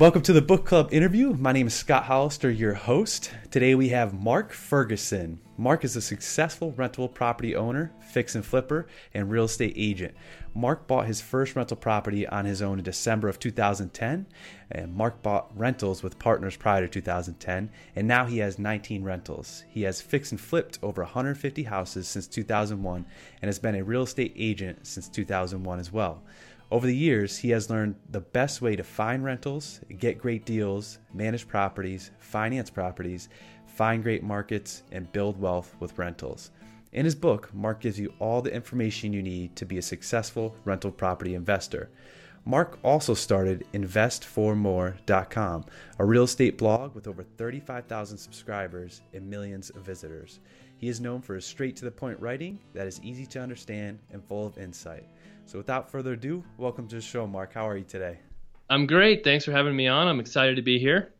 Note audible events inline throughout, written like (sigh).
Welcome to the book club interview. My name is Scott Hollister, your host. Today we have Mark Ferguson. Mark is a successful rental property owner, fix and flipper, and real estate agent. Mark bought his first rental property on his own in December of 2010, and Mark bought rentals with partners prior to 2010, and now he has 19 rentals. He has fixed and flipped over 150 houses since 2001 and has been a real estate agent since 2001 as well. Over the years, he has learned the best way to find rentals, get great deals, manage properties, finance properties, find great markets, and build wealth with rentals. In his book, Mark gives you all the information you need to be a successful rental property investor. Mark also started investfourmore.com, a real estate blog with over 35,000 subscribers and millions of visitors. He is known for his straight to the point writing that is easy to understand and full of insight. So without further ado, welcome to the show, Mark. How are you today? I'm great. Thanks for having me on. I'm excited to be here.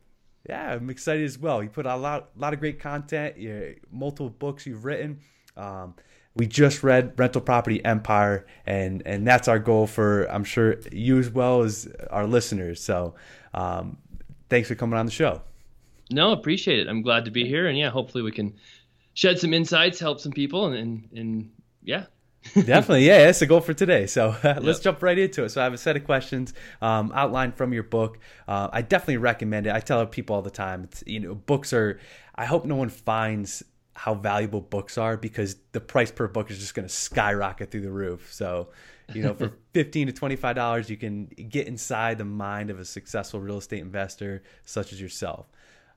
Yeah, I'm excited as well. You put out a lot, a lot of great content. You, multiple books you've written. Um, we just read Rental Property Empire, and and that's our goal for I'm sure you as well as our listeners. So, um, thanks for coming on the show. No, appreciate it. I'm glad to be here, and yeah, hopefully we can shed some insights, help some people, and and, and yeah, Definitely, yeah, that's the goal for today. So uh, (laughs) let's yep. jump right into it. So I have a set of questions um, outlined from your book. Uh, I definitely recommend it. I tell people all the time, it's, you know, books are. I hope no one finds how valuable books are because the price per book is just going to skyrocket through the roof. So, you know, for (laughs) fifteen to twenty five dollars, you can get inside the mind of a successful real estate investor such as yourself.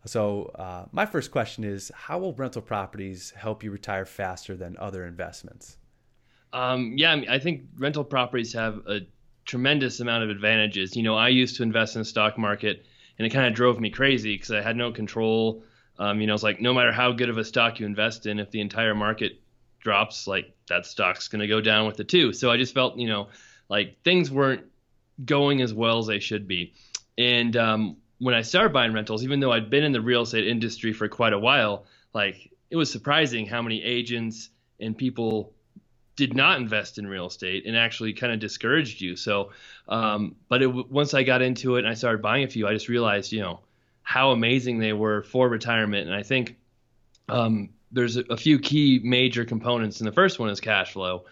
So, uh, my first question is: How will rental properties help you retire faster than other investments? Um, yeah, I, mean, I think rental properties have a tremendous amount of advantages. You know, I used to invest in the stock market, and it kind of drove me crazy because I had no control. Um, you know, it's like no matter how good of a stock you invest in, if the entire market drops, like that stock's going to go down with it too. So I just felt, you know, like things weren't going as well as they should be. And um, when I started buying rentals, even though I'd been in the real estate industry for quite a while, like it was surprising how many agents and people did not invest in real estate and actually kind of discouraged you. So, um, but it, once I got into it and I started buying a few, I just realized, you know, how amazing they were for retirement. And I think um, there's a, a, few key major components. And the first one is cash flow.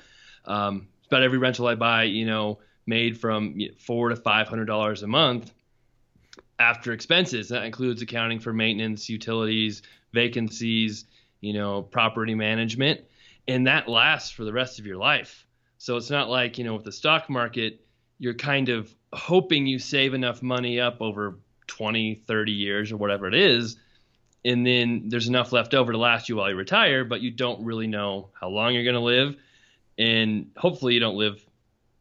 Um, about every rental I buy, you know, made from four to five hundred dollars a month after expenses. That includes accounting for maintenance, utilities, vacancies, you know, property management and that lasts for the rest of your life. So it's not like, you know, with the stock market, you're kind of hoping you save enough money up over 20, 30 years or whatever it is. And then there's enough left over to last you while you retire, but you don't really know how long you're going to live. And hopefully you don't live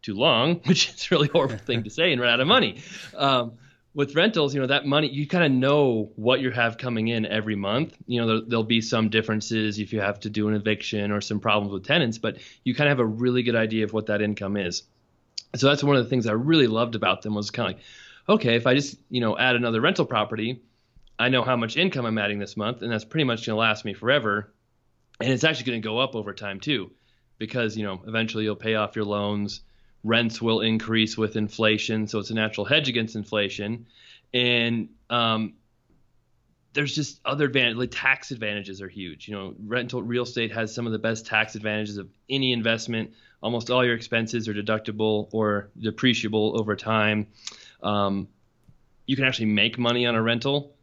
too long, (laughs) which is a really horrible thing to say and run out of money. Um, with rentals, you know, that money, you kind of know what you have coming in every month. You know, there, there'll be some differences if you have to do an eviction or some problems with tenants, but you kind of have a really good idea of what that income is. So that's one of the things I really loved about them was kind of like, okay, if I just, you know, add another rental property, I know how much income I'm adding this month, and that's pretty much going to last me forever. And it's actually going to go up over time too, because, you know, eventually you'll pay off your loans rents will increase with inflation, so it's a natural hedge against inflation. And um, there's just other advantages, like tax advantages are huge. You know, rental real estate has some of the best tax advantages of any investment. Almost all your expenses are deductible or depreciable over time. Um, you can actually make money on a rental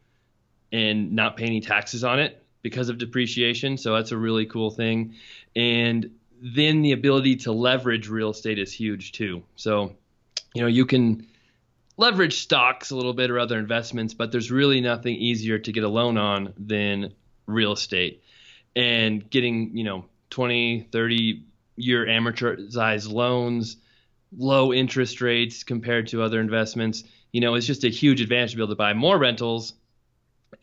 and not pay any taxes on it because of depreciation. So that's a really cool thing. And then the ability to leverage real estate is huge too. So, you know, you can leverage stocks a little bit or other investments, but there's really nothing easier to get a loan on than real estate. And getting, you know, 20, 30 year amortized loans, low interest rates compared to other investments, you know, it's just a huge advantage to be able to buy more rentals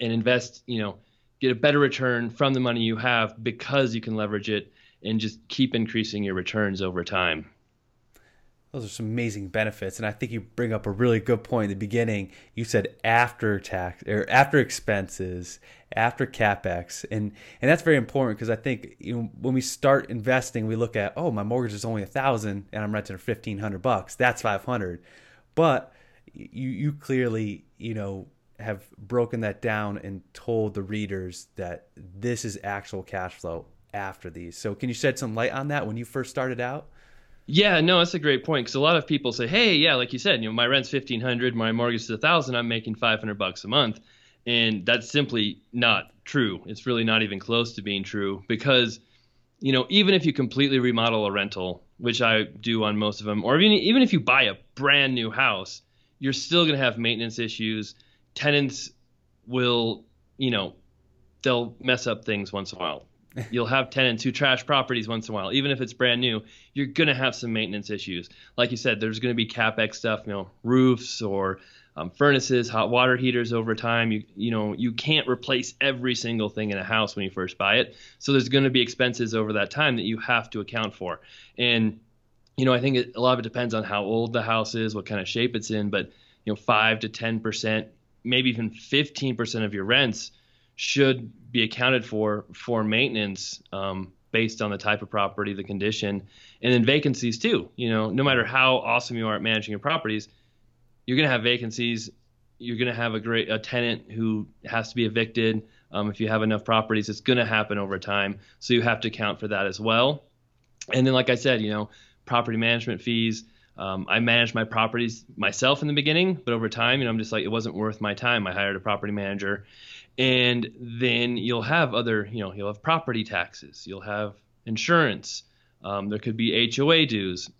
and invest, you know, get a better return from the money you have because you can leverage it and just keep increasing your returns over time. Those are some amazing benefits, and I think you bring up a really good point in the beginning. You said after tax or after expenses, after capex, and and that's very important because I think you know, when we start investing, we look at oh my mortgage is only a thousand and I'm renting for fifteen hundred bucks. That's five hundred, but you you clearly you know have broken that down and told the readers that this is actual cash flow after these. So can you shed some light on that when you first started out? Yeah, no, that's a great point because a lot of people say, "Hey, yeah, like you said, you know, my rent's fifteen hundred, my mortgage is a thousand, I'm making five hundred bucks a month," and that's simply not true. It's really not even close to being true because, you know, even if you completely remodel a rental, which I do on most of them, or even even if you buy a brand new house, you're still going to have maintenance issues. Tenants will, you know, they'll mess up things once in a while You'll have tenants who trash properties once in a while, even if it's brand new. You're gonna have some maintenance issues. Like you said, there's gonna be capex stuff, you know, roofs or um, furnaces, hot water heaters over time. You you know you can't replace every single thing in a house when you first buy it. So there's going to be expenses over that time that you have to account for. And you know I think it, a lot of it depends on how old the house is, what kind of shape it's in. But you know five to ten percent, maybe even fifteen percent of your rents should be accounted for for maintenance um, based on the type of property, the condition, and then vacancies too. You know, no matter how awesome you are at managing your properties, you're going to have vacancies. You're going to have a great a tenant who has to be evicted. Um, if you have enough properties, it's going to happen over time. So you have to account for that as well. And then, like I said, you know, property management fees. Um, I managed my properties myself in the beginning, but over time, you know, I'm just like it wasn't worth my time. I hired a property manager, and then you'll have other you know you'll have property taxes. You'll have insurance. Um, there could be hoa dues.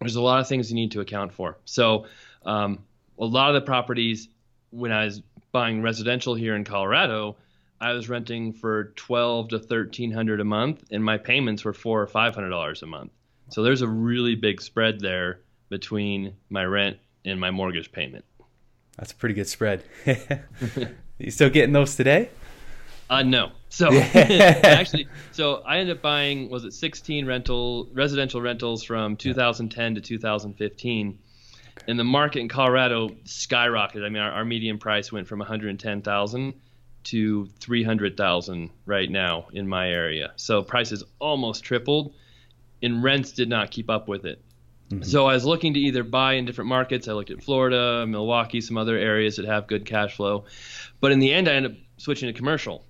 There's a lot of things you need to account for. So um, a lot of the properties when i was buying residential here in colorado i was renting for 12 to 1300 a month and my payments were four or five hundred dollars a month. So there's a really big spread there between my rent and my mortgage payment that's a pretty good spread (laughs) You still getting those today? Uh, no. So (laughs) (laughs) actually, so I ended up buying was it 16 rental residential rentals from 2010 to 2015, and the market in Colorado skyrocketed. I mean, our, our median price went from 110,000 to 300,000 right now in my area. So prices almost tripled, and rents did not keep up with it. Mm-hmm. So I was looking to either buy in different markets. I looked at Florida, Milwaukee, some other areas that have good cash flow. But in the end, I ended up switching to commercial.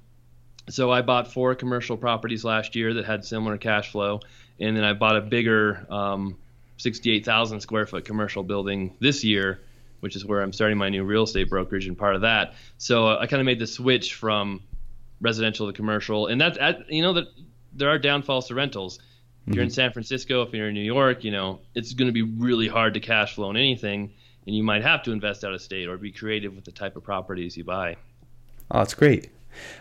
So I bought four commercial properties last year that had similar cash flow, and then I bought a bigger um, 68,000 square foot commercial building this year, which is where I'm starting my new real estate brokerage and part of that. So I kind of made the switch from residential to commercial, and that's you know that there are downfalls to rentals. If you're in mm-hmm. San Francisco, if you're in New York, you know it's going to be really hard to cash flow on anything and you might have to invest out of state or be creative with the type of properties you buy. Oh, that's great.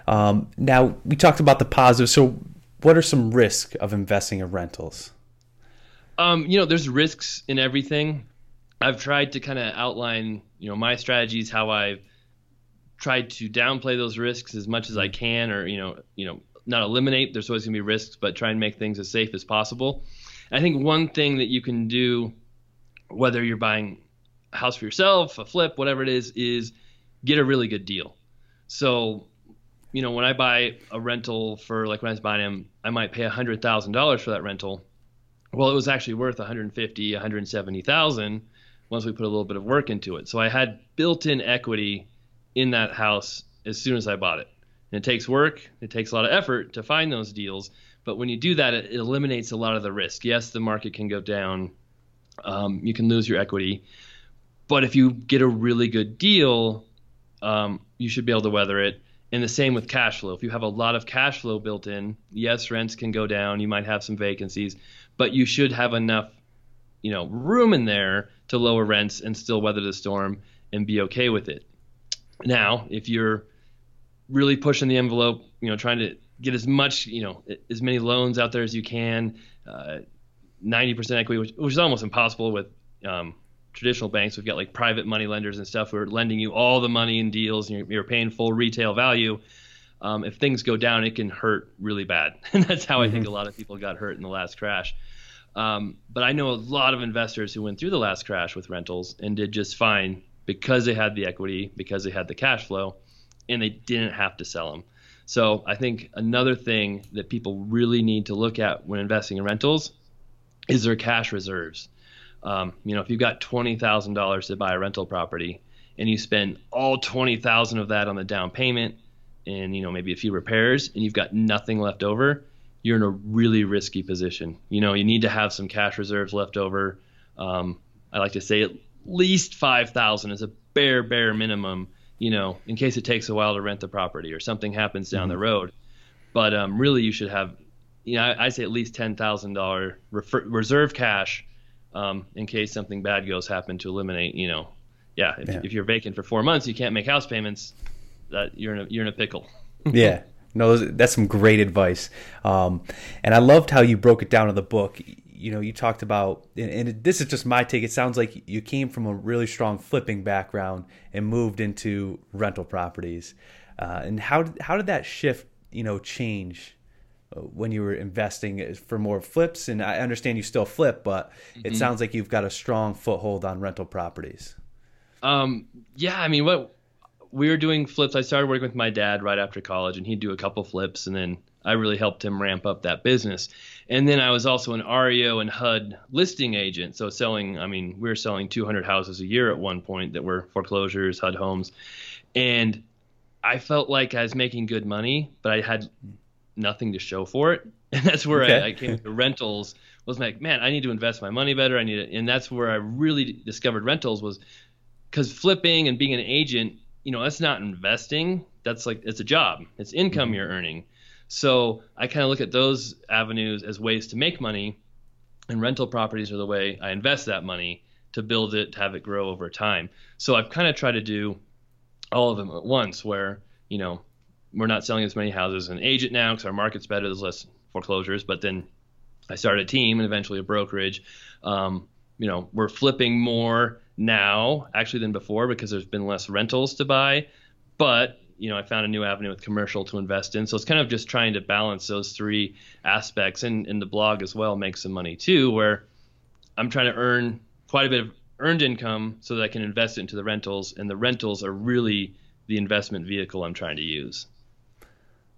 Um, now we talked about the positives. So, what are some risks of investing in rentals? Um, you know, there's risks in everything. I've tried to kind of outline, you know, my strategies, how I've tried to downplay those risks as much as I can, or you know, you know, not eliminate. There's always gonna be risks, but try and make things as safe as possible. I think one thing that you can do, whether you're buying a house for yourself, a flip, whatever it is, is get a really good deal. So, you know, when I buy a rental for like when I was buying them, I might pay hundred thousand dollars for that rental. Well, it was actually worth 150, 170,000 once we put a little bit of work into it. So I had built-in equity in that house as soon as I bought it. And it takes work, it takes a lot of effort to find those deals, but when you do that, it, eliminates a lot of the risk. Yes, the market can go down, um, you can lose your equity, but if you get a really good deal, um, you should be able to weather it. And the same with cash flow. If you have a lot of cash flow built in, yes, rents can go down. You might have some vacancies, but you should have enough, you know, room in there to lower rents and still weather the storm and be okay with it. Now, if you're really pushing the envelope, you know, trying to get as much, you know, as many loans out there as you can, uh, 90% equity, which, which, is almost impossible with um, traditional banks. We've got like private money lenders and stuff who are lending you all the money in deals, and you're, you're paying full retail value. Um, if things go down, it can hurt really bad, (laughs) and that's how mm-hmm. I think mm-hmm. a lot of people got hurt in the last crash. Um, but I know a lot of investors who went through the last crash with rentals and did just fine because they had the equity, because they had the cash flow, and they didn't have to sell them. So I think another thing that people really need to look at when investing in rentals is their cash reserves. Um, you know, if you've got twenty thousand dollars to buy a rental property, and you spend all twenty thousand of that on the down payment, and you know maybe a few repairs, and you've got nothing left over, you're in a really risky position. You know, you need to have some cash reserves left over. Um, I like to say at least five thousand is a bare bare minimum. You know, in case it takes a while to rent the property or something happens down mm-hmm. the road. But um, really, you should have, you know, I, I say at least ten thousand dollar reserve cash um, in case something bad goes happen to eliminate. You know, yeah if, yeah. if you're vacant for four months, you can't make house payments. That you're in a you're in a pickle. (laughs) yeah, no, that's some great advice. Um, and I loved how you broke it down in the book. You know, you talked about, and, and, this is just my take. It sounds like you came from a really strong flipping background and moved into rental properties. Uh, and how how did that shift, you know, change uh, when you were investing for more flips? And I understand you still flip, but mm-hmm. it sounds like you've got a strong foothold on rental properties. Um, yeah, I mean, what we were doing flips. I started working with my dad right after college, and he'd do a couple flips, and then I really helped him ramp up that business. And then I was also an REO and HUD listing agent, so selling. I mean, we were selling 200 houses a year at one point that were foreclosures, HUD homes, and I felt like I was making good money, but I had nothing to show for it. (laughs) And that's where okay. I, I, came to rentals. Was like, man, I need to invest my money better. I need it, and that's where I really discovered rentals was because flipping and being an agent you know that's not investing that's like it's a job it's income mm-hmm. you're earning so i kind of look at those avenues as ways to make money and rental properties are the way i invest that money to build it to have it grow over time so i've kind of tried to do all of them at once where you know we're not selling as many houses an agent now because our market's better there's less foreclosures but then i started a team and eventually a brokerage um, you know we're flipping more now actually than before because there's been less rentals to buy. But you know, I found a new avenue with commercial to invest in. So it's kind of just trying to balance those three aspects. And in the blog as well, make some money too, where I'm trying to earn quite a bit of earned income so that I can invest it into the rentals. And the rentals are really the investment vehicle I'm trying to use.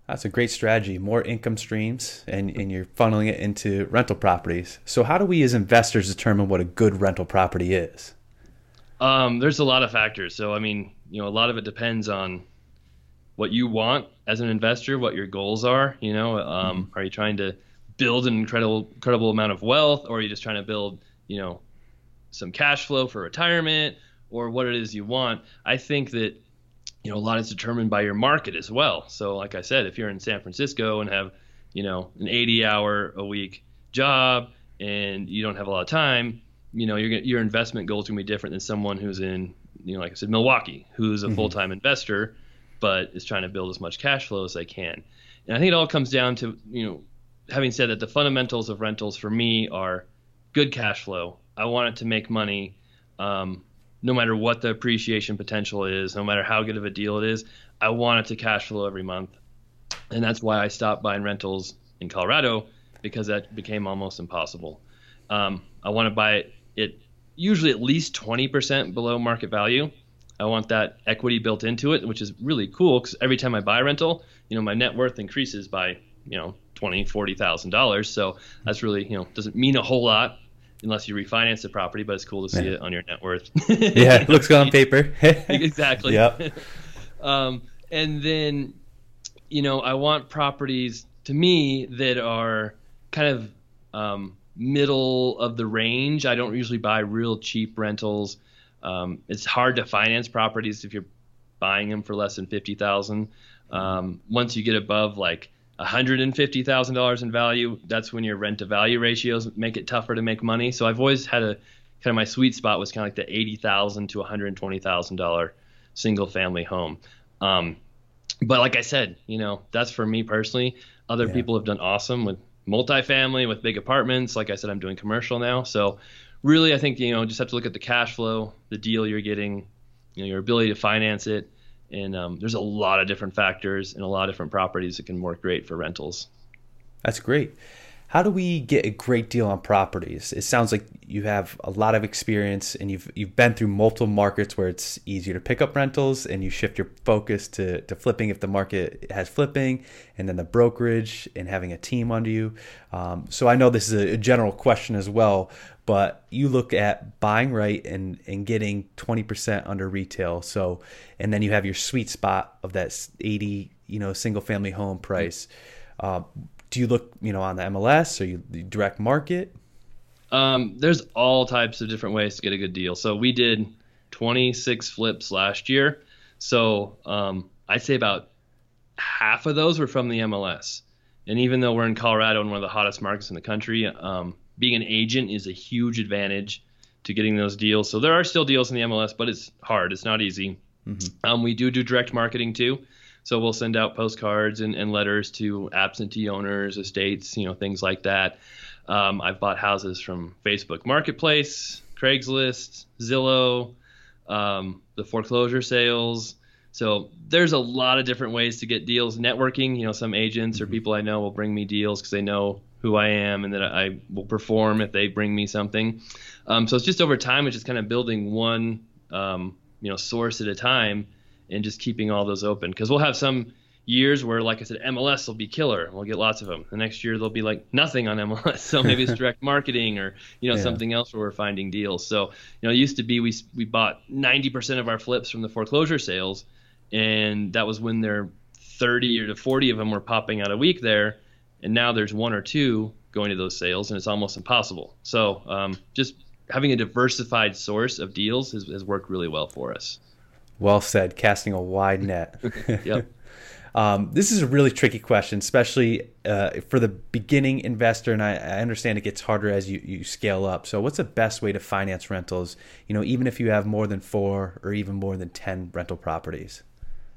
That's a great strategy. More income streams, and, and you're funneling it into rental properties. So, how do we as investors determine what a good rental property is? Um, there's a lot of factors. So I mean, you know, a lot of it depends on what you want as an investor, what your goals are. You know, um, mm-hmm. are you trying to build an incredible incredible amount of wealth, or are you just trying to build, you know, some cash flow for retirement, or what it is you want? I think that you know a lot is determined by your market as well. So like I said, if you're in San Francisco and have you know an 80 hour a week job and you don't have a lot of time you know your your investment goals are going to be different than someone who's in you know like I said Milwaukee who's a mm-hmm. full time investor but is trying to build as much cash flow as they can. And I think it all comes down to you know having said that the fundamentals of rentals for me are good cash flow. I want it to make money. Um, no matter what the appreciation potential is, no matter how good of a deal it is, I want it to cash flow every month. And that's why I stopped buying rentals in Colorado because that became almost impossible. Um, I want to buy it it usually at least 20% below market value. I want that equity built into it, which is really cool because every time I buy a rental, you know, my net worth increases by, you know, twenty, forty thousand dollars. So that's really, you know, doesn't mean a whole lot unless you refinance the property, but it's cool to see yeah. it on your net worth. (laughs) yeah, it looks good on (laughs) paper. (laughs) exactly. Yep. um, and then, you know, I want properties to me that are kind of um, middle of the range. I don't usually buy real cheap rentals. Um, it's hard to finance properties if you're buying them for less than fifty thousand. Um, once you get above like $150,000 in value, that's when your rent to value ratios make it tougher to make money. So I've always had a kind of my sweet spot was kind of like the 80,000 to $120,000 single family home. Um, but like I said, you know, that's for me personally. Other yeah. people have done awesome with multifamily with big apartments. Like I said, I'm doing commercial now. So really, I think you know just have to look at the cash flow, the deal you're getting, you know, your ability to finance it, and um, there's a lot of different factors and a lot of different properties that can work great for rentals. That's great. How do we get a great deal on properties? It sounds like you have a lot of experience and you've you've been through multiple markets where it's easier to pick up rentals and you shift your focus to, to flipping if the market has flipping and then the brokerage and having a team under you. Um, so I know this is a, a general question as well, but you look at buying right and, and getting 20% under retail. So, and then you have your sweet spot of that 80, you know, single family home price. Uh, do you look, you know, on the MLS or you direct market? Um, there's all types of different ways to get a good deal. So we did 26 flips last year. So um, I'd say about half of those were from the MLS. And even though we're in Colorado and one of the hottest markets in the country, um, being an agent is a huge advantage to getting those deals. So there are still deals in the MLS, but it's hard. It's not easy. Mm-hmm. Um, we do do direct marketing too. So we'll send out postcards and, and letters to absentee owners, estates, you know, things like that. Um, I've bought houses from Facebook Marketplace, Craigslist, Zillow, um, the foreclosure sales. So there's a lot of different ways to get deals. Networking, you know, some agents mm-hmm. or people I know will bring me deals because they know who I am and that I will perform if they bring me something. Um, so it's just over time, it's just kind of building one, um, you know, source at a time and just keeping all those open because we'll have some years where, like I said, MLS will be killer. And We'll get lots of them. The next year there'll be like nothing on MLS. (laughs) So maybe it's (laughs) direct marketing or you know yeah. something else where we're finding deals. So you know, it used to be we we bought 90% of our flips from the foreclosure sales, and that was when there 30 or to 40 of them were popping out a week there, and now there's one or two going to those sales, and it's almost impossible. So um, just having a diversified source of deals has, has worked really well for us. Well said. Casting a wide net. (laughs) yep. (laughs) Um, this is a really tricky question, especially uh, for the beginning investor, and I, I, understand it gets harder as you, you scale up. So, what's the best way to finance rentals? You know, even if you have more than four or even more than ten rental properties.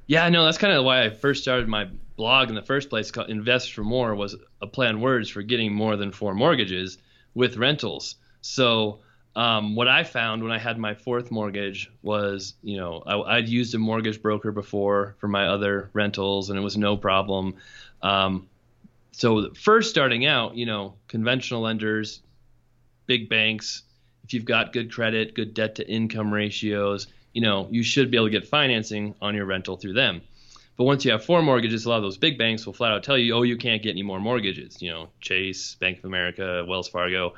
Yeah, no, that's kind of why I first started my blog in the first place. Called Invest Four More was a play on words for getting more than four mortgages with rentals. So um, what I found when I had my fourth mortgage was, you know, I, would used a mortgage broker before for my other rentals, and it was no problem. Um, so first starting out, you know, conventional lenders, big banks, if you've got good credit, good debt to income ratios, you know, you should be able to get financing on your rental through them. But once you have four mortgages, a lot of those big banks will flat out tell you, oh, you can't get any more mortgages. You know, Chase, Bank of America, Wells Fargo.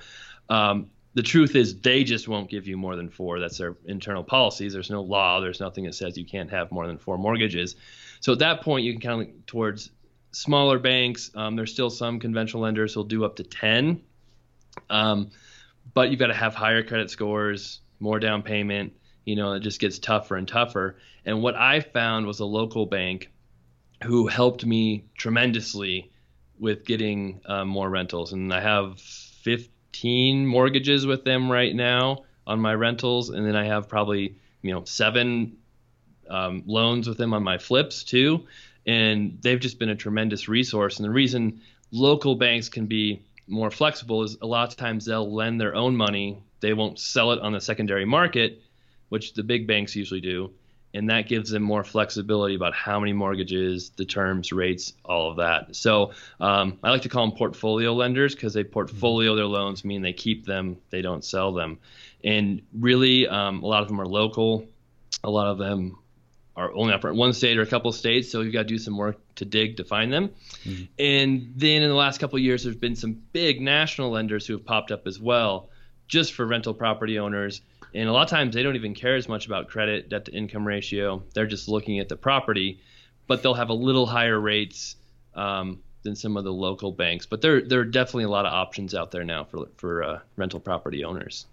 Um, the truth is they just won't give you more than four. That's their internal policies. There's no law. There's nothing that says you can't have more than four mortgages. So at that point, you can look towards smaller banks. Um, there's still some conventional lenders who'll do up to 10. Um, but you've got to have higher credit scores, more down payment. You know, it just gets tougher and tougher. And what I found was a local bank who helped me tremendously with getting um, more rentals. And I have 50 15 mortgages with them right now on my rentals, and then I have probably you know seven um, loans with them on my flips too, and they've just been a tremendous resource. And the reason local banks can be more flexible is a lot of times they'll lend their own money. They won't sell it on the secondary market, which the big banks usually do and that gives them more flexibility about how many mortgages, the terms, rates, all of that. So um, I like to call them portfolio lenders because they portfolio their loans, mean they keep them, they don't sell them. And really, um, a lot of them are local. A lot of them are only up in one state or a couple of states, so you've got to do some work to dig to find them. Mm-hmm. And then in the last couple of years, there's been some big national lenders who have popped up as well, just for rental property owners and a lot of times they don't even care as much about credit, debt to income ratio. They're just looking at the property, but they'll have a little higher rates um, than some of the local banks. But there, there are definitely a lot of options out there now for, for uh, rental property owners.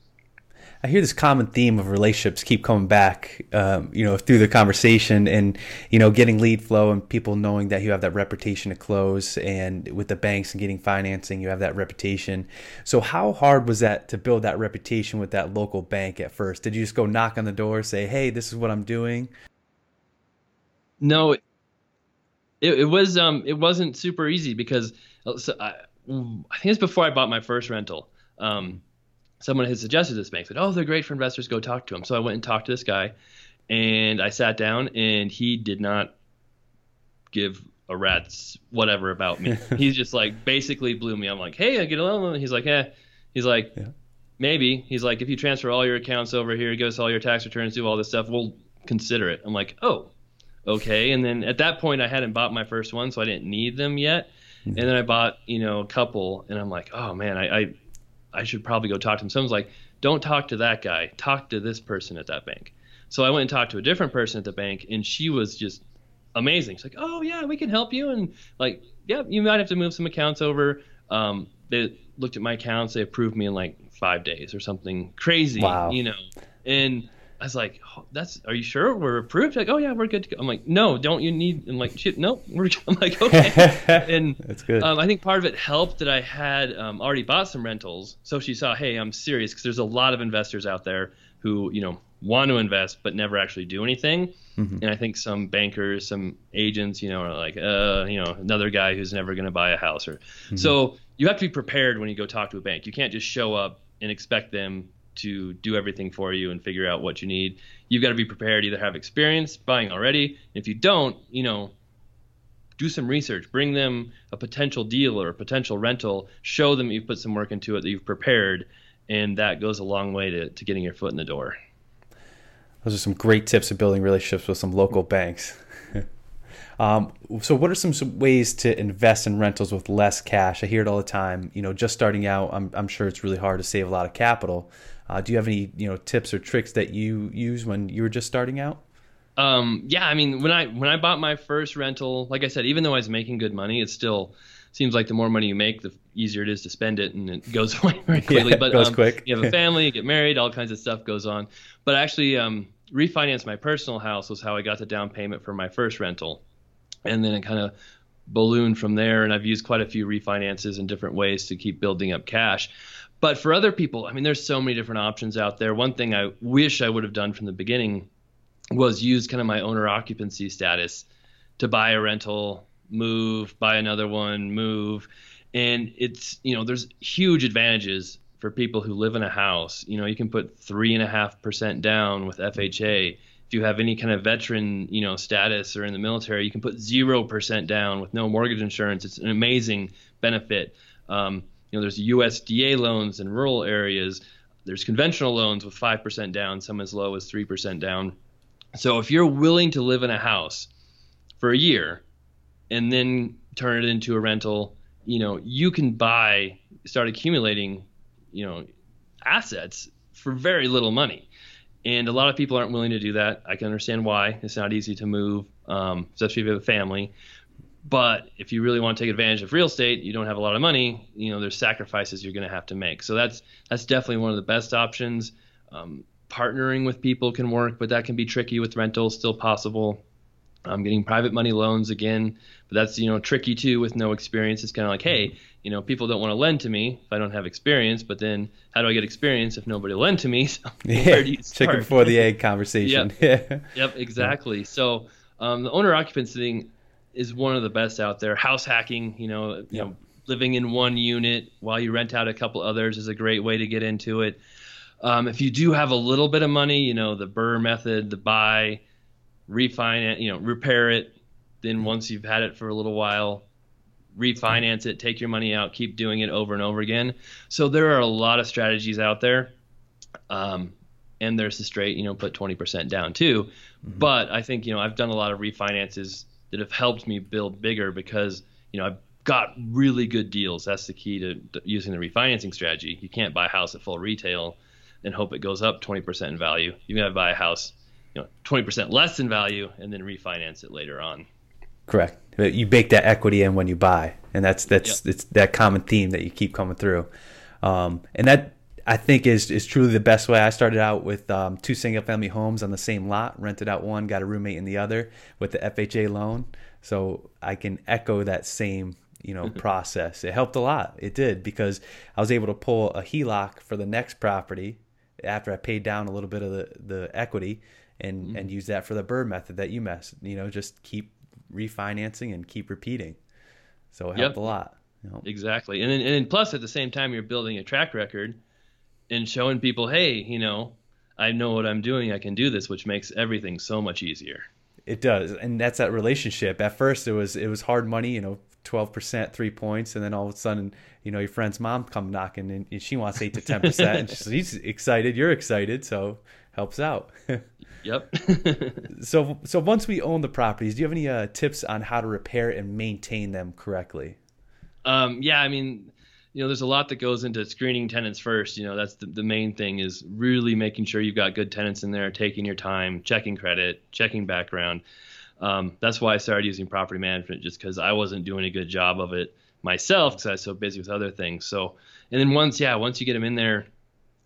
I hear this common theme of relationships keep coming back, um, you know, through the conversation and, you know, getting lead flow and people knowing that you have that reputation to close and with the banks and getting financing, you have that reputation. So how hard was that to build that reputation with that local bank at first? Did you just go knock on the door, say, Hey, this is what I'm doing? No, it, it was, um, it wasn't super easy because uh, I, I think it's before I bought my first rental. Um, someone had suggested this bank. Said, "Oh, they're great for investors. Go talk to them." So I went and talked to this guy, and I sat down, and he did not give a rat's whatever about me. (laughs) He's just like basically blew me. I'm like, hey, I get a loan. He's like, eh. He's like, yeah. maybe. He's like, if you transfer all your accounts over here, give us all your tax returns, do all this stuff, we'll consider it. I'm like, oh, okay. And then at that point, I hadn't bought my first one, so I didn't need them yet. Mm-hmm. And then I bought, you know, a couple, and I'm like, oh man, I, I, I should probably go talk to him. Someone's like, don't talk to that guy. Talk to this person at that bank. So I went and talked to a different person at the bank, and she was just amazing. She's like, "Oh yeah, we can help you," and like, "Yeah, you might have to move some accounts over." Um, they looked at my accounts, they approved me in like five days or something crazy, wow. you know. And I was like, oh, "That's are you sure we're approved?" Like, "Oh yeah, we're good to go." I'm like, "No, don't you need?" I'm like, "Shit, no." We're, (laughs) I'm like, "Okay." (laughs) and that's good. Um, I think part of it helped that I had um, already bought some rentals, so she saw, "Hey, I'm serious," because there's a lot of investors out there who, you know, want to invest but never actually do anything. Mm-hmm. And I think some bankers, some agents, you know, are like, uh, you know, another guy who's never going to buy a house. Or mm-hmm. so you have to be prepared when you go talk to a bank. You can't just show up and expect them to do everything for you and figure out what you need. You've got to be prepared. Either have experience buying already. If you don't, you know, do some research. Bring them a potential deal or a potential rental. Show them you've put some work into it, that you've prepared, and that goes a long way to, to getting your foot in the door. Those are some great tips of building relationships with some local banks. (laughs) um, so, what are some, some, ways to invest in rentals with less cash? I hear it all the time. You know, just starting out, I'm, I'm sure it's really hard to save a lot of capital. Uh, do you have any you know tips or tricks that you use when you were just starting out? Um, yeah, I mean, when I when I bought my first rental, like I said, even though I was making good money, it still seems like the more money you make, the easier it is to spend it, and it goes (laughs) away very (laughs) quickly. Yeah, but goes um, quick. you have a (laughs) family, you get married, all kinds of stuff goes on. But I actually, um, refinance my personal house was how I got the down payment for my first rental, and then it kind of ballooned from there. And I've used quite a few refinances in different ways to keep building up cash. But for other people, I mean, there's so many different options out there. One thing I wish I would have done from the beginning was use kind of my owner occupancy status to buy a rental, move, buy another one, move. And it's, you know, there's huge advantages for people who live in a house. You know, you can put three and a half percent down with FHA. If you have any kind of veteran, you know, status or in the military, you can put zero percent down with no mortgage insurance. It's an amazing benefit. Um, you know, there's USDA loans in rural areas. There's conventional loans with five percent down, some as low as three percent down. So if you're willing to live in a house for a year and then turn it into a rental, you know, you can buy, start accumulating you know assets for very little money. And a lot of people aren't willing to do that. I can understand why. It's not easy to move, um, especially if you have a family. But if you really want to take advantage of real estate, you don't have a lot of money. You know, there's sacrifices you're going to have to make. So that's that's definitely one of the best options. Um, partnering with people can work, but that can be tricky with rentals. Still possible. I'm getting private money loans again, but that's you know tricky too with no experience. It's kind of like, hey, you know, people don't want to lend to me if I don't have experience. But then, how do I get experience if nobody will lend to me? (laughs) So yeah, where do you (laughs) start? Chicken before the egg (laughs) conversation. yep. yep, exactly. So um, the owner occupancy thing is one of the best out there. House hacking, you know, you know, living in one unit while you rent out a couple others is a great way to get into it. Um, if you do have a little bit of money, you know, the BRRRR method, the buy, refinance, you know, repair it. Then once you've had it for a little while, refinance it, take your money out, keep doing it over and over again. So there are a lot of strategies out there. Um, and there's the straight, you know, put 20% down too. Mm-hmm. But I think, you know, I've done a lot of refinances that have helped me build bigger because, you know, I've got really good deals. That's the key to, to using the refinancing strategy. You can't buy a house at full retail and hope it goes up 20% in value. You got to buy a house, you know, 20% less in value and then refinance it later on. Correct. You bake that equity in when you buy, and that's that's yep. it's that common theme that you keep coming through, um, and that I think is is truly the best way. I started out with um, two single family homes on the same lot, rented out one, got a roommate in the other with the FHA loan, so I can echo that same you know process. It helped a lot. It did because I was able to pull a HELOC for the next property after I paid down a little bit of the the equity and mm-hmm. and use that for the BRRRR method that you mess. You know, just keep refinancing and keep repeating. So it helped yep. a lot. You know? Exactly. And then, and plus at the same time you're building a track record and showing people, hey, you know, I know what I'm doing. I can do this, which makes everything so much easier. It does, and that's that relationship. At first, it was it was hard money, you know, twelve percent, three points, and then all of a sudden, you know, your friend's mom come knocking, and she wants eight to ten percent, and she's excited, you're excited, so helps out. (laughs) yep. (laughs) so so once we own the properties, do you have any uh, tips on how to repair and maintain them correctly? Um, yeah, I mean, you know, there's a lot that goes into screening tenants first. You know, that's the, the main thing is really making sure you've got good tenants in there, taking your time, checking credit, checking background. Um, that's why I started using property management, just because I wasn't doing a good job of it myself because I was so busy with other things. So, and then once, yeah, once you get them in there,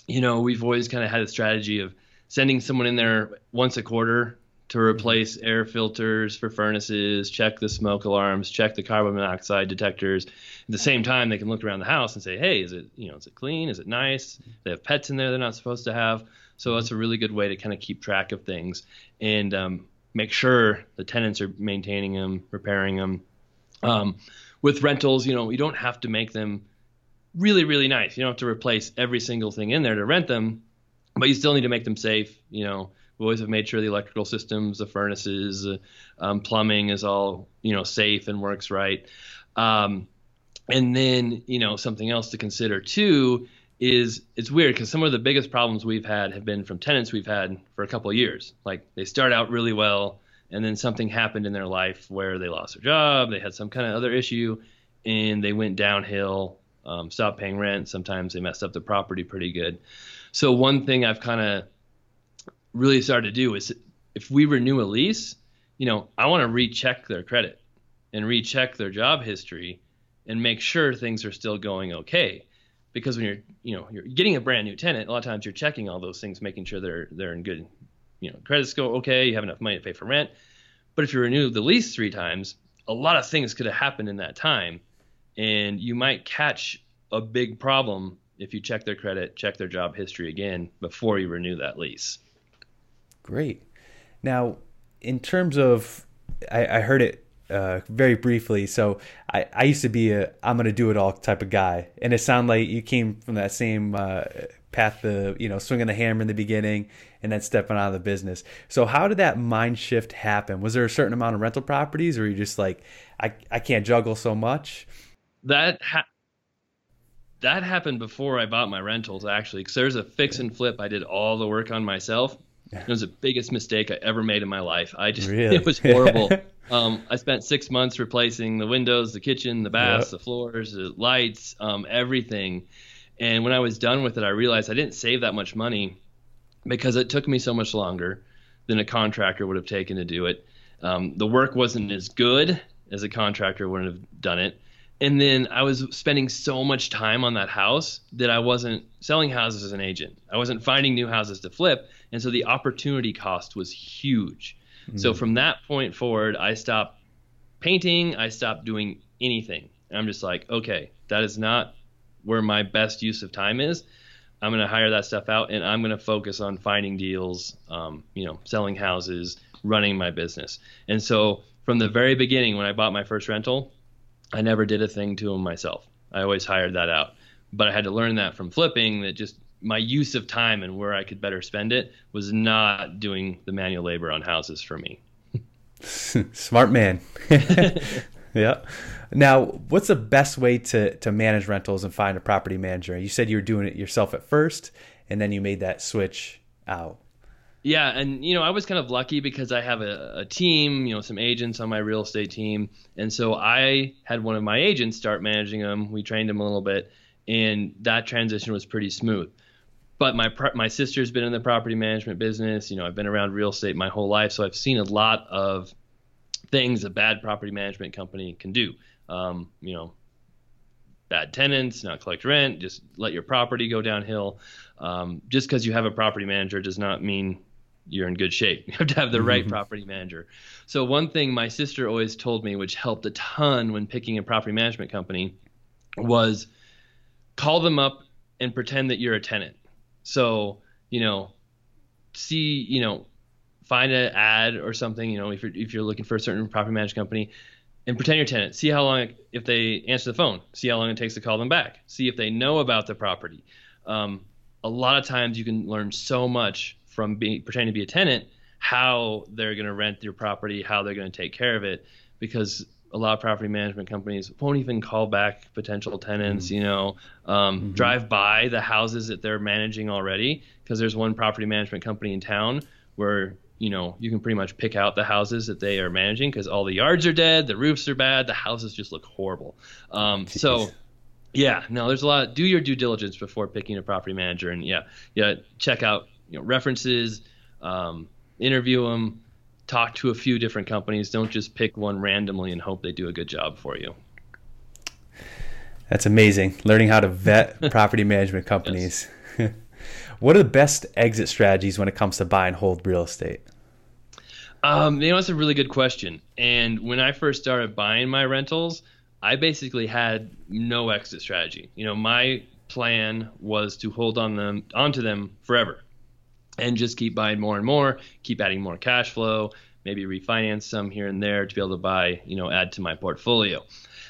you know, we've always kind of had a strategy of sending someone in there once a quarter to replace air filters for furnaces, check the smoke alarms, check the carbon monoxide detectors. At the same time, they can look around the house and say, "Hey, is it you know is it clean? Is it nice? They have pets in there they're not supposed to have." So that's a really good way to kind of keep track of things and um, make sure the tenants are maintaining them, repairing them. Um, with rentals, you know, you don't have to make them really, really nice. You don't have to replace every single thing in there to rent them, but you still need to make them safe. You know, we always have made sure the electrical systems, the furnaces, uh, um, plumbing is all you know safe and works right. Um, and then you know something else to consider too is it's weird because some of the biggest problems we've had have been from tenants we've had for a couple of years. Like they start out really well, and then something happened in their life where they lost their job, they had some kind of other issue, and they went downhill, um, stopped paying rent. Sometimes they messed up the property pretty good. So one thing I've kind of really started to do is if we renew a lease, you know, I want to recheck their credit and recheck their job history and make sure things are still going okay. Because when you're, you know, you're getting a brand new tenant, a lot of times you're checking all those things, making sure they're they're in good, you know, credit score okay, you have enough money to pay for rent. But if you renew the lease three times, a lot of things could have happened in that time, and you might catch a big problem if you check their credit, check their job history again before you renew that lease. Great. Now, in terms of, I, I heard it uh, very briefly. So I, I used to be a I'm gonna do it all type of guy, and it sounded like you came from that same uh, path, the you know swinging the hammer in the beginning, and then stepping out of the business. So how did that mind shift happen? Was there a certain amount of rental properties, or you just like I I can't juggle so much? That ha- that happened before I bought my rentals actually, because there's a fix and flip I did all the work on myself it was the biggest mistake I ever made in my life. I just (laughs) really? it was horrible. (laughs) um, I spent six months replacing the windows, the kitchen, the baths, yep. the floors, the lights, um, everything. And when I was done with it, I realized I didn't save that much money because it took me so much longer than a contractor would have taken to do it. Um, the work wasn't as good as a contractor would have done it. And then I was spending so much time on that house that I wasn't selling houses as an agent. I wasn't finding new houses to flip and so the opportunity cost was huge. Mm-hmm. So from that point forward, I stopped painting, I stopped doing anything. And I'm just like, okay, that is not where my best use of time is. I'm going to hire that stuff out and I'm going to focus on finding deals, um, you know, selling houses, running my business. And so from the very beginning, when I bought my first rental, I never did a thing to them myself. I always hired that out. But I had to learn that from flipping that just my use of time and where I could better spend it was not doing the manual labor on houses for me. (laughs) Smart man. (laughs) yeah. Now, what's the best way to to manage rentals and find a property manager? You said you were doing it yourself at first, and then you made that switch out. Yeah, and you know, I was kind of lucky because I have a, a, team, you know, some agents on my real estate team, and so I had one of my agents start managing them. We trained him a little bit, and that transition was pretty smooth but my my sister's been in the property management business. You know, I've been around real estate my whole life, so I've seen a lot of things a bad property management company can do. Um, you know, bad tenants, not collect rent, just let your property go downhill. Um, just because you have a property manager does not mean you're in good shape. (laughs) You have to have the right mm-hmm. property manager. So one thing my sister always told me, which helped a ton when picking a property management company, was call them up and pretend that you're a tenant so, you know, see, you know, find an ad or something, you know, if you're, if you're looking for a certain property management company and pretend you're a tenant. See how long, if they answer the phone, see how long it takes to call them back. See if they know about the property. Um, a lot of times you can learn so much from being, pretending to be a tenant, how they're going to rent your property, how they're going to take care of it, because a lot of property management companies won't even call back potential tenants, mm-hmm. you know, um, mm-hmm. drive by the houses that they're managing already. Because there's one property management company in town where, you know, you can pretty much pick out the houses that they are managing because all the yards are dead, the roofs are bad, the houses just look horrible. Um, (laughs) so, yeah, no, there's a lot. Do your due diligence before picking a property manager, and yeah, yeah, check out you know references, um, interview them, talk to a few different companies. Don't just pick one randomly and hope they do a good job for you. That's amazing. Learning how to vet (laughs) property management companies. (laughs) what are the best exit strategies when it comes to buy and hold real estate? Um, you know, that's a really good question. And when I first started buying my rentals, I basically had no exit strategy. You know, my plan was to hold on them onto them forever and just keep buying more and more, keep adding more cash flow, maybe refinance some here and there to be able to buy, you know, add to my portfolio.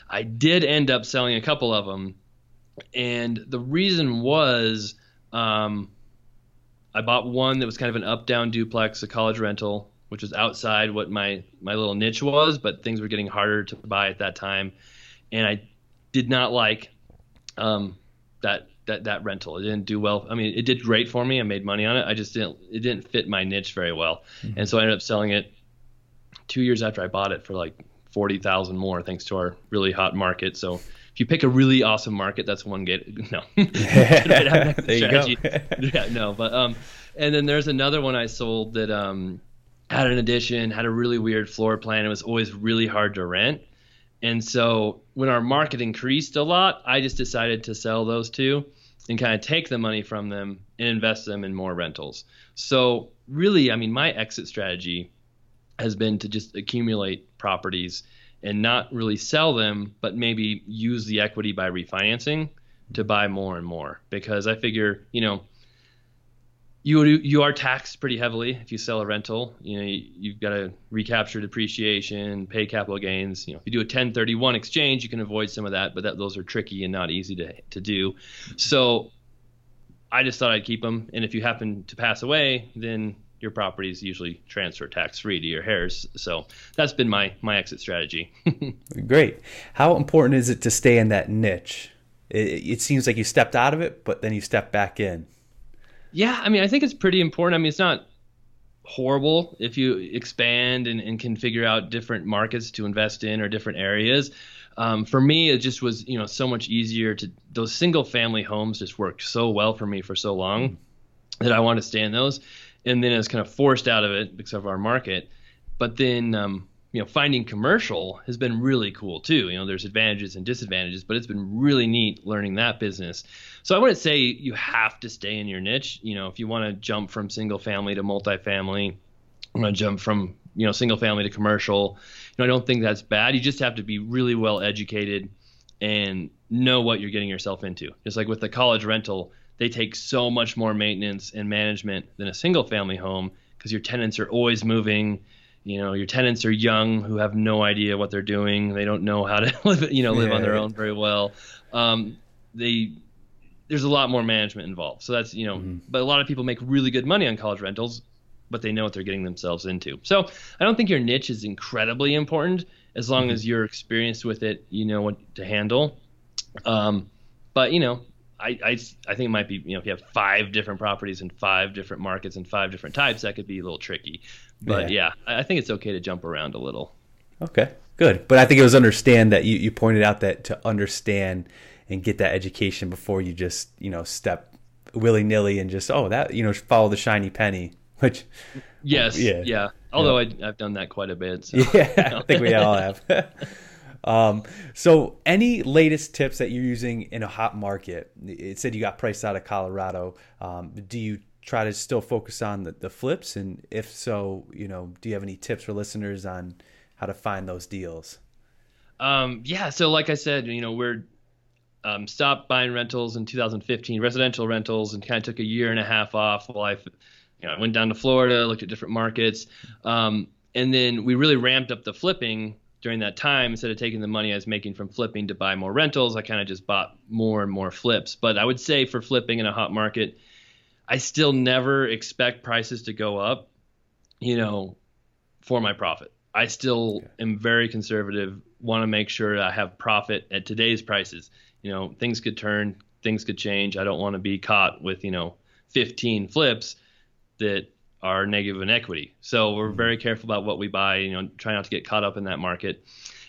I did end up selling a couple of them, and the reason was um, I bought one that was kind of an up-down duplex, a college rental, which was outside what my my little niche was, but things were getting harder to buy at that time, and I did not like um, that that that rental. It didn't do well. I mean, it did great for me. I made money on it. I just didn't it didn't fit my niche very well, mm-hmm. and so I ended up selling it two years after I bought it for like forty thousand more, thanks to our really hot market. So if you pick a really awesome market, that's one get (laughs) no. (laughs) there you go. (laughs) yeah, no, but um, and then there's another one I sold that um had an addition, had a really weird floor plan. It was always really hard to rent. And so when our market increased a lot, I just decided to sell those two and kind of take the money from them and invest them in more rentals. So really, I mean, my exit strategy has been to just accumulate properties and not really sell them, but maybe use the equity by refinancing to buy more and more because I figure, you know, you you are taxed pretty heavily if you sell a rental. You know, you, have got to recapture depreciation, pay capital gains. You know, if you do a 1031 exchange, you can avoid some of that, but that, those are tricky and not easy to to do. So, I just thought I'd keep them, and if you happen to pass away, then your property is usually transfer tax free to your heirs. So that's been my my exit strategy. (laughs) Great. How important is it to stay in that niche? It, it seems like you stepped out of it, but then you stepped back in. Yeah, I mean, I think it's pretty important. I mean, it's not horrible if you expand and, and can figure out different markets to invest in or different areas. Um, for me, it just was you know so much easier to those single family homes just worked so well for me for so long that I wanted to stay in those, and then it's kind of forced out of it because of our market. But then um, you know, finding commercial has been really cool too. You know, there's advantages and disadvantages, but it's been really neat learning that business. So I wouldn't say you have to stay in your niche. You know, if you want to jump from single family to multifamily, want to jump from you know single family to commercial, you know, I don't think that's bad. You just have to be really well educated and know what you're getting yourself into. Just like with the college rental, they take so much more maintenance and management than a single family home because your tenants are always moving you know your tenants are young who have no idea what they're doing. They don't know how to (laughs) live you know live yeah, on their own very well. Um, they there's a lot more management involved. So that's you know mm-hmm. but a lot of people make really good money on college rentals but they know what they're getting themselves into. So i don't think your niche is incredibly important as long mm-hmm. as you're experienced with it you know what to handle. Um, but you know I, I, I think it might be you know if you have five different properties in five different markets and five different types that could be a little tricky but yeah. yeah, I think it's okay to jump around a little. Okay, good. But I think it was understand that you, you pointed out that to understand and get that education before you just you know step willy nilly and just oh that you know follow the shiny penny. (laughs) Which yes, yeah, yeah. Although I, have done that quite a bit. So, (laughs) yeah. (laughs) I think we all have. Um, so, any latest tips that you're using in a hot market? It said you got priced out of Colorado. Um, do you try to still focus on the, the flips? And if so, you know, do you have any tips for listeners on how to find those deals? Um, yeah. So, like I said, you know, we're um, stopped buying rentals in 2015, residential rentals, and kind of took a year and a half off while I, you know, I went down to Florida, looked at different markets, um, and then we really ramped up the flipping during that time. Instead of taking the money I was making from flipping to buy more rentals, I kind of just bought more and more flips. But I would say for flipping in a hot market, I still never expect prices to go up you know, for my profit. I still okay. am very conservative. Want to make sure I have profit at today's prices. You know, things could turn, things could change. I don't want to be caught with you know 15 flips that are negative in equity. So we're mm-hmm. very careful about what we buy. You know, try not to get caught up in that market.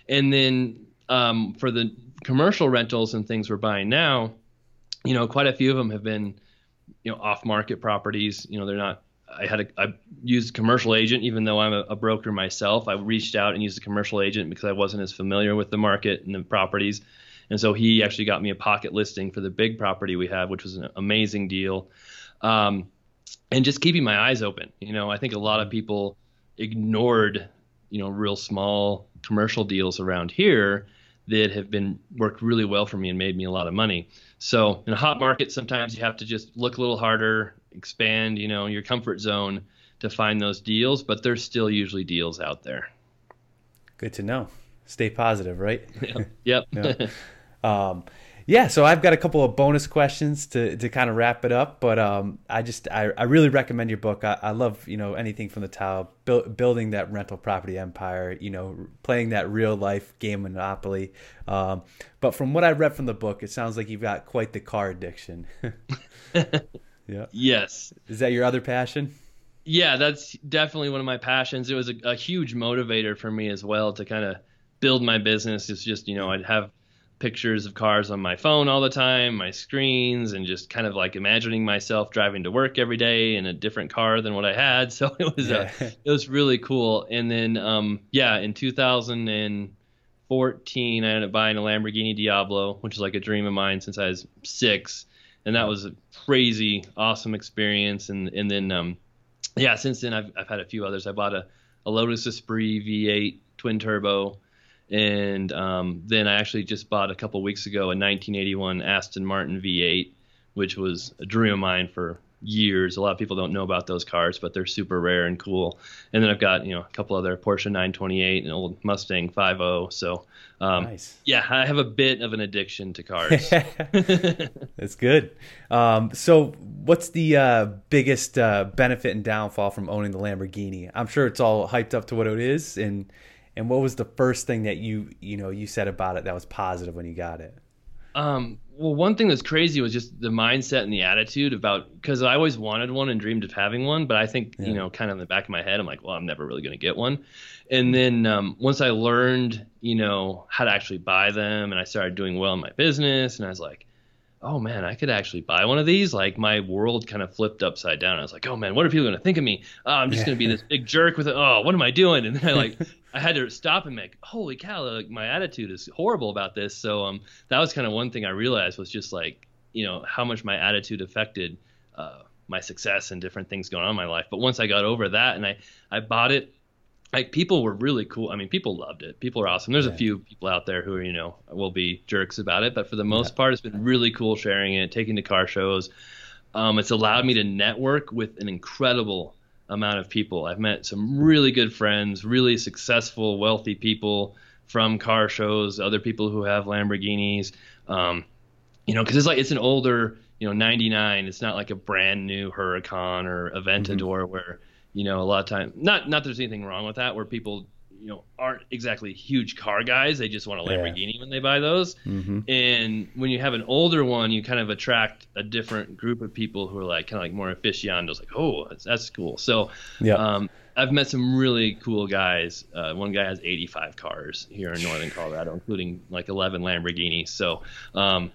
And then um, for the commercial rentals and things we're buying now, you know, quite a few of them have been, you know, off-market properties. You know, they're not. I had a I used a commercial agent, even though I'm a, a broker myself. I reached out and used a commercial agent because I wasn't as familiar with the market and the properties. And so he actually got me a pocket listing for the big property we have, which was an amazing deal. Um, and just keeping my eyes open. You know, I think a lot of people ignored, you know, real small commercial deals around here that have been worked really well for me and made me a lot of money. So in a hot market, sometimes you have to just look a little harder, expand, you know, your comfort zone to find those deals, but there's still usually deals out there. Good to know. Stay positive, right? (laughs) Yep. (laughs) yep. (laughs) um, yeah, so I've got a couple of bonus questions to, to kind of wrap it up, but um, I just I, I really recommend your book. I, I love you know anything from the tile, build, building that rental property empire, you know, playing that real life game Monopoly. Um, but from what I read from the book, it sounds like you've got quite the car addiction. (laughs) yeah. Yes. Is that your other passion? Yeah, that's definitely one of my passions. It was a, a huge motivator for me as well to kind of build my business. It's just you know I'd have pictures of cars on my phone all the time, my screens, and just kind of like imagining myself driving to work every day in a different car than what I had. (laughs) So it was uh, yeah. it was really cool. And then um, yeah, in 2014, I ended up buying a Lamborghini Diablo, which is like a dream of mine since I was six, and that was a crazy, awesome experience. And and then um, yeah, since then I've I've had a few others. I bought a a Lotus Esprit V8 twin turbo and um, then I actually just bought a couple weeks ago a 1981 Aston Martin V8, which was a dream of mine for years. A lot of people don't know about those cars, but they're super rare and cool. And then I've got you know a couple other Porsche 928 and old Mustang 50. So um, nice. yeah, I have a bit of an addiction to cars. (laughs) (laughs) That's good. Um, so what's the uh, biggest uh, benefit and downfall from owning the Lamborghini? I'm sure it's all hyped up to what it is and and what was the first thing that you you know you said about it that was positive when you got it? Um, well, one thing that's crazy was just the mindset and the attitude about because I always wanted one and dreamed of having one, but I think yeah. you know, kind of in the back of my head, I'm like, well, I'm never really going to get one. And then um, once I learned, you know, how to actually buy them, and I started doing well in my business, and I was like, oh man, I could actually buy one of these. Like my world kind of flipped upside down. I was like, oh man, what are people going to think of me? Oh, I'm just yeah. going to be this big jerk with it. Oh, what am I doing? And then I like, (laughs) I had to stop and make, holy cow, like my attitude is horrible about this. So um, that was kind of one thing I realized was just like, you know, how much my attitude affected uh, my success and different things going on in my life. But once I got over that and I, I bought it like people were really cool. I mean, people loved it. People are awesome. There's yeah. a few people out there who are, you know, will be jerks about it, but for the most yeah. part, it's been really cool sharing it, taking to car shows. Um, it's allowed me to network with an incredible amount of people. I've met some really good friends, really successful, wealthy people from car shows, other people who have Lamborghinis. Um, you know, because it's like it's an older, you know, 99. It's not like a brand new Huracan or Aventador mm-hmm. where you know, a lot of time, not not there's anything wrong with that, where people, you know, aren't exactly huge car guys. They just want a Lamborghini yeah. when they buy those. Mm-hmm. And when you have an older one, you kind of attract a different group of people who are like kind of like more aficionados, like, oh, that's, that's cool. So, yeah. Um, I've met some really cool guys. Uh, one guy has 85 cars here in northern Colorado, including like 11 Lamborghinis. So um,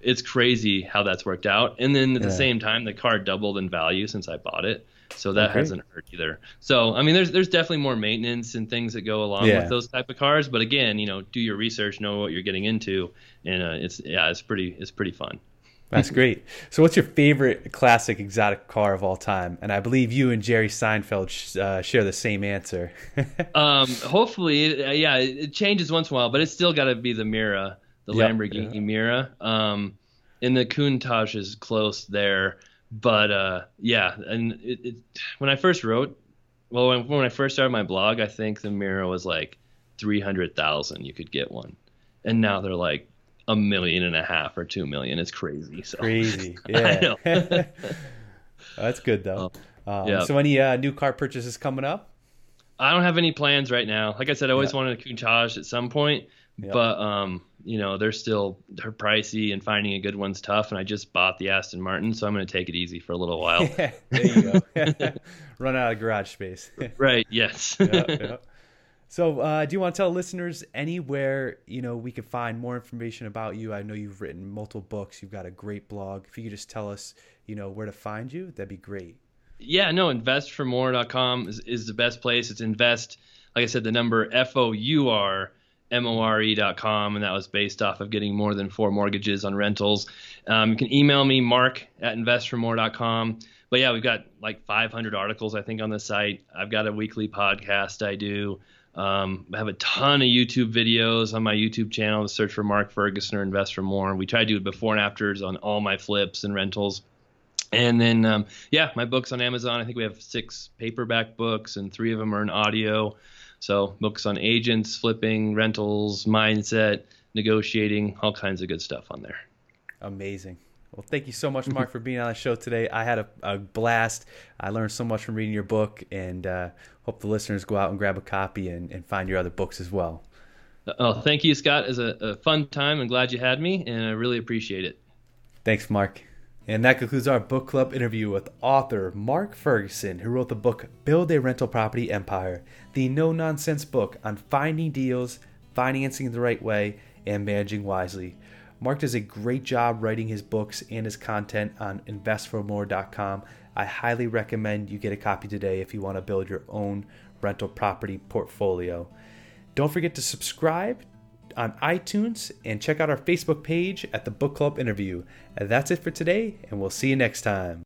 it's crazy how that's worked out. And then at yeah. the same time, the car doubled in value since I bought it so that okay. hasn't hurt either. So I mean, there's there's definitely more maintenance and things that go along yeah. with those type of cars. But again, you know, do your research, know what you're getting into, and uh, it's yeah, it's pretty it's pretty fun. That's (laughs) great. So, what's your favorite classic exotic car of all time? And I believe you and Jerry Seinfeld sh- uh, share the same answer. (laughs) um, hopefully, uh, yeah, it changes once in a while, but it's still got to be the Miura, the yep. Lamborghini yeah. Miura. Um, and the Countach is close there but uh, yeah, and it, it, when I first wrote, well, when, when I first started my blog, I think the Miura was like three hundred thousand. You could get one, and now they're like a million and a half or two million. It's crazy. So crazy. (laughs) Yeah. (laughs) That's good though. Um, yep. So, any uh, new car purchases coming up? I don't have any plans right now. Like I said, I always yep. wanted a Countach at some point, yep. but um, you know, they're still they're pricey, and finding a good one's tough. And I just bought the Aston Martin, so I'm going to take it easy for a little while. (laughs) there you go. (laughs) Run out of garage space. (laughs) right. Yes. So, uh, do you want to tell listeners anywhere you know we could find more information about you? I know you've written multiple books. You've got a great blog. If you could just tell us, you know, where to find you, that'd be great. Yeah, no, investfourmore.com is, is the best place. It's invest, like I said, the number F O U R M O R E.com, and that was based off of getting more than four mortgages on rentals. Um, you can email me, mark at investfourmore.com. But yeah, we've got like 500 articles, I think, on the site. I've got a weekly podcast I do. Um, I have a ton of YouTube videos on my YouTube channel. Search for Mark Ferguson or Invest Four More. We try to do before and afters on all my flips and rentals. And then, um, yeah, my books on Amazon. I think we have six paperback books, and three of them are in audio. So, books on agents, flipping, rentals, mindset, negotiating, all kinds of good stuff on there. Amazing. Well, thank you so much, Mark, (laughs) for being on the show today. I had a, a blast. I learned so much from reading your book, and uh, hope the listeners go out and grab a copy and, and find your other books as well. Oh, thank you, Scott. It was a, a fun time. I'm glad you had me, and I really appreciate it. Thanks, Mark. And that concludes our book club interview with author Mark Ferguson, who wrote the book Build a Rental Property Empire, the no nonsense book on finding deals, financing the right way, and managing wisely. Mark does a great job writing his books and his content on investfourmore.com. I highly recommend you get a copy today if you want to build your own rental property portfolio. Don't forget to subscribe on iTunes and check out our Facebook page at the Book Club Interview. And that's it for today, and we'll see you next time.